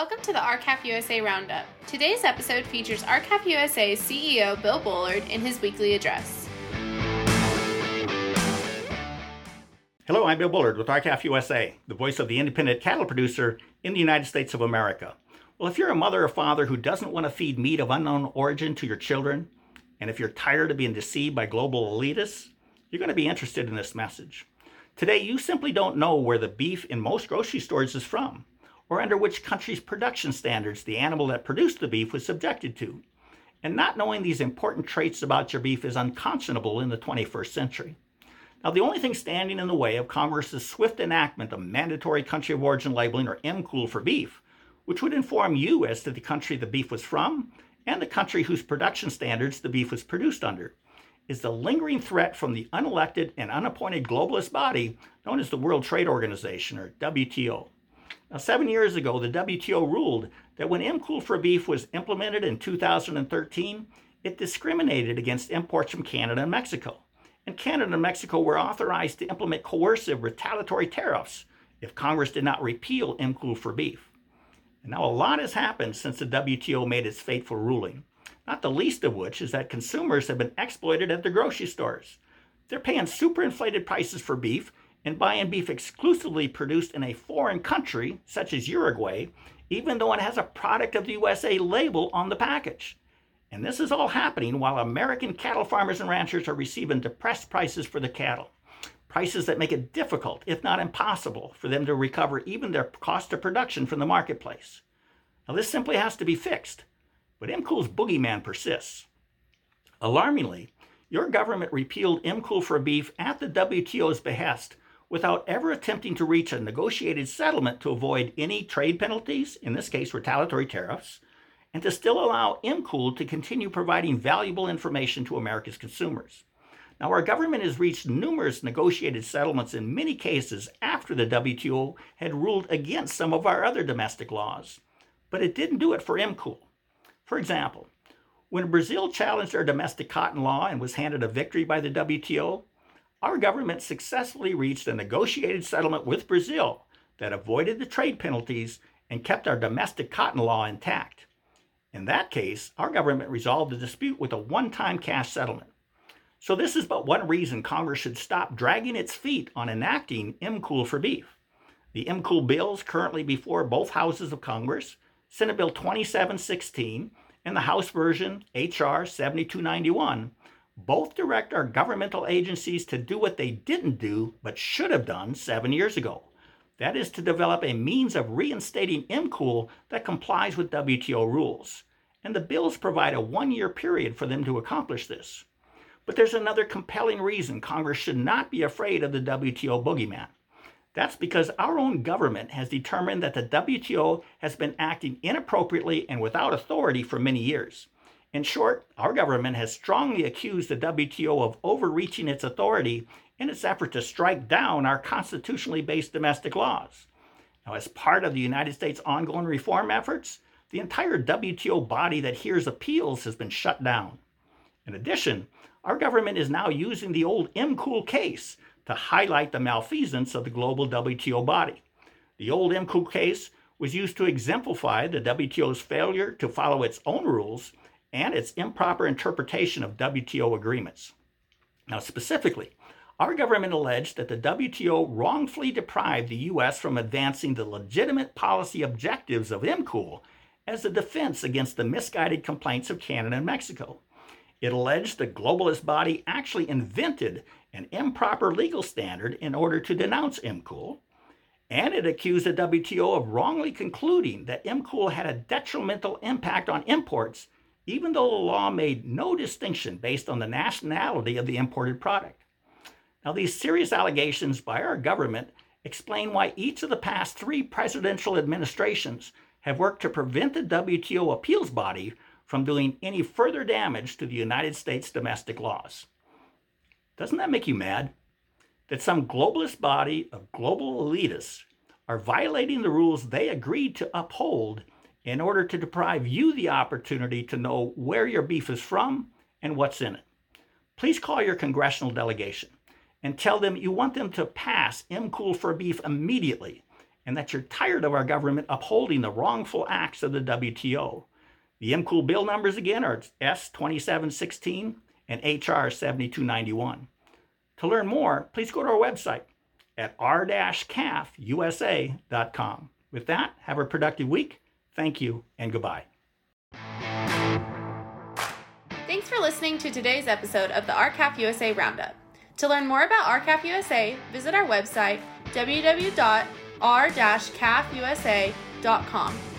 Welcome to the R-CALF USA Roundup. Today's episode features R-CALF USA's CEO Bill Bullard in his weekly address. Hello, I'm Bill Bullard with R-CALF USA, the voice of the independent cattle producer in the United States of America. Well, if you're a mother or father who doesn't want to feed meat of unknown origin to your children, and if you're tired of being deceived by global elitists, you're going to be interested in this message. Today, you simply don't know where the beef in most grocery stores is from or under which country's production standards the animal that produced the beef was subjected to. And not knowing these important traits about your beef is unconscionable in the 21st century. Now, the only thing standing in the way of Congress's swift enactment of mandatory country of origin labeling, or MCOOL for beef, which would inform you as to the country the beef was from and the country whose production standards the beef was produced under, is the lingering threat from the unelected and unappointed globalist body known as the World Trade Organization, or WTO. Now, seven years ago, the WTO ruled that when MCOOL for beef was implemented in 2013, it discriminated against imports from Canada and Mexico. And Canada and Mexico were authorized to implement coercive retaliatory tariffs if Congress did not repeal MCOOL for beef. And now a lot has happened since the WTO made its fateful ruling, not the least of which is that consumers have been exploited at their grocery stores. They're paying superinflated prices for beef and buying beef exclusively produced in a foreign country, such as Uruguay, even though it has a product of the USA label on the package. And this is all happening while American cattle farmers and ranchers are receiving depressed prices for the cattle. Prices that make it difficult, if not impossible, for them to recover even their cost of production from the marketplace. Now, this simply has to be fixed, but MCOOL's boogeyman persists. Alarmingly, your government repealed MCOOL for beef at the WTO's behest without ever attempting to reach a negotiated settlement to avoid any trade penalties, in this case, retaliatory tariffs, and to still allow MCOOL to continue providing valuable information to America's consumers. Now, our government has reached numerous negotiated settlements in many cases after the WTO had ruled against some of our other domestic laws, but it didn't do it for MCOOL. For example, when Brazil challenged our domestic cotton law and was handed a victory by the WTO, our government successfully reached a negotiated settlement with Brazil that avoided the trade penalties and kept our domestic cotton law intact. In that case, our government resolved the dispute with a one time cash settlement. So, this is but one reason Congress should stop dragging its feet on enacting MCOOL for beef. The MCOOL bills currently before both houses of Congress, Senate Bill 2716 and the House version, H.R. 7291, both direct our governmental agencies to do what they didn't do but should have done seven years ago. That is to develop a means of reinstating MCOOL that complies with WTO rules. And the bills provide a one year period for them to accomplish this. But there's another compelling reason Congress should not be afraid of the WTO boogeyman. That's because our own government has determined that the WTO has been acting inappropriately and without authority for many years. In short, our government has strongly accused the WTO of overreaching its authority in its effort to strike down our constitutionally based domestic laws. Now, as part of the United States' ongoing reform efforts, the entire WTO body that hears appeals has been shut down. In addition, our government is now using the old MCOOL case to highlight the malfeasance of the global WTO body. The old MCOOL case was used to exemplify the WTO's failure to follow its own rules and its improper interpretation of WTO agreements. Now, specifically, our government alleged that the WTO wrongfully deprived the U.S. from advancing the legitimate policy objectives of MCOOL as a defense against the misguided complaints of Canada and Mexico. It alleged the globalist body actually invented an improper legal standard in order to denounce MCOOL, and it accused the WTO of wrongly concluding that MCOOL had a detrimental impact on imports even though the law made no distinction based on the nationality of the imported product. Now, these serious allegations by our government explain why each of the past three presidential administrations have worked to prevent the WTO appeals body from doing any further damage to the United States domestic laws. Doesn't that make you mad? That some globalist body of global elitists are violating the rules they agreed to uphold in order to deprive you the opportunity to know where your beef is from and what's in it. Please call your congressional delegation and tell them you want them to pass MCOOL for beef immediately and that you're tired of our government upholding the wrongful acts of the WTO. The MCOOL bill numbers again are S2716 and HR 7291. To learn more, please go to our website at r-calfusa.com. With that, have a productive week. Thank you and goodbye. Thanks for listening to today's episode of the R-CALF USA Roundup. To learn more about R-CALF USA, visit our website www.r-calfusa.com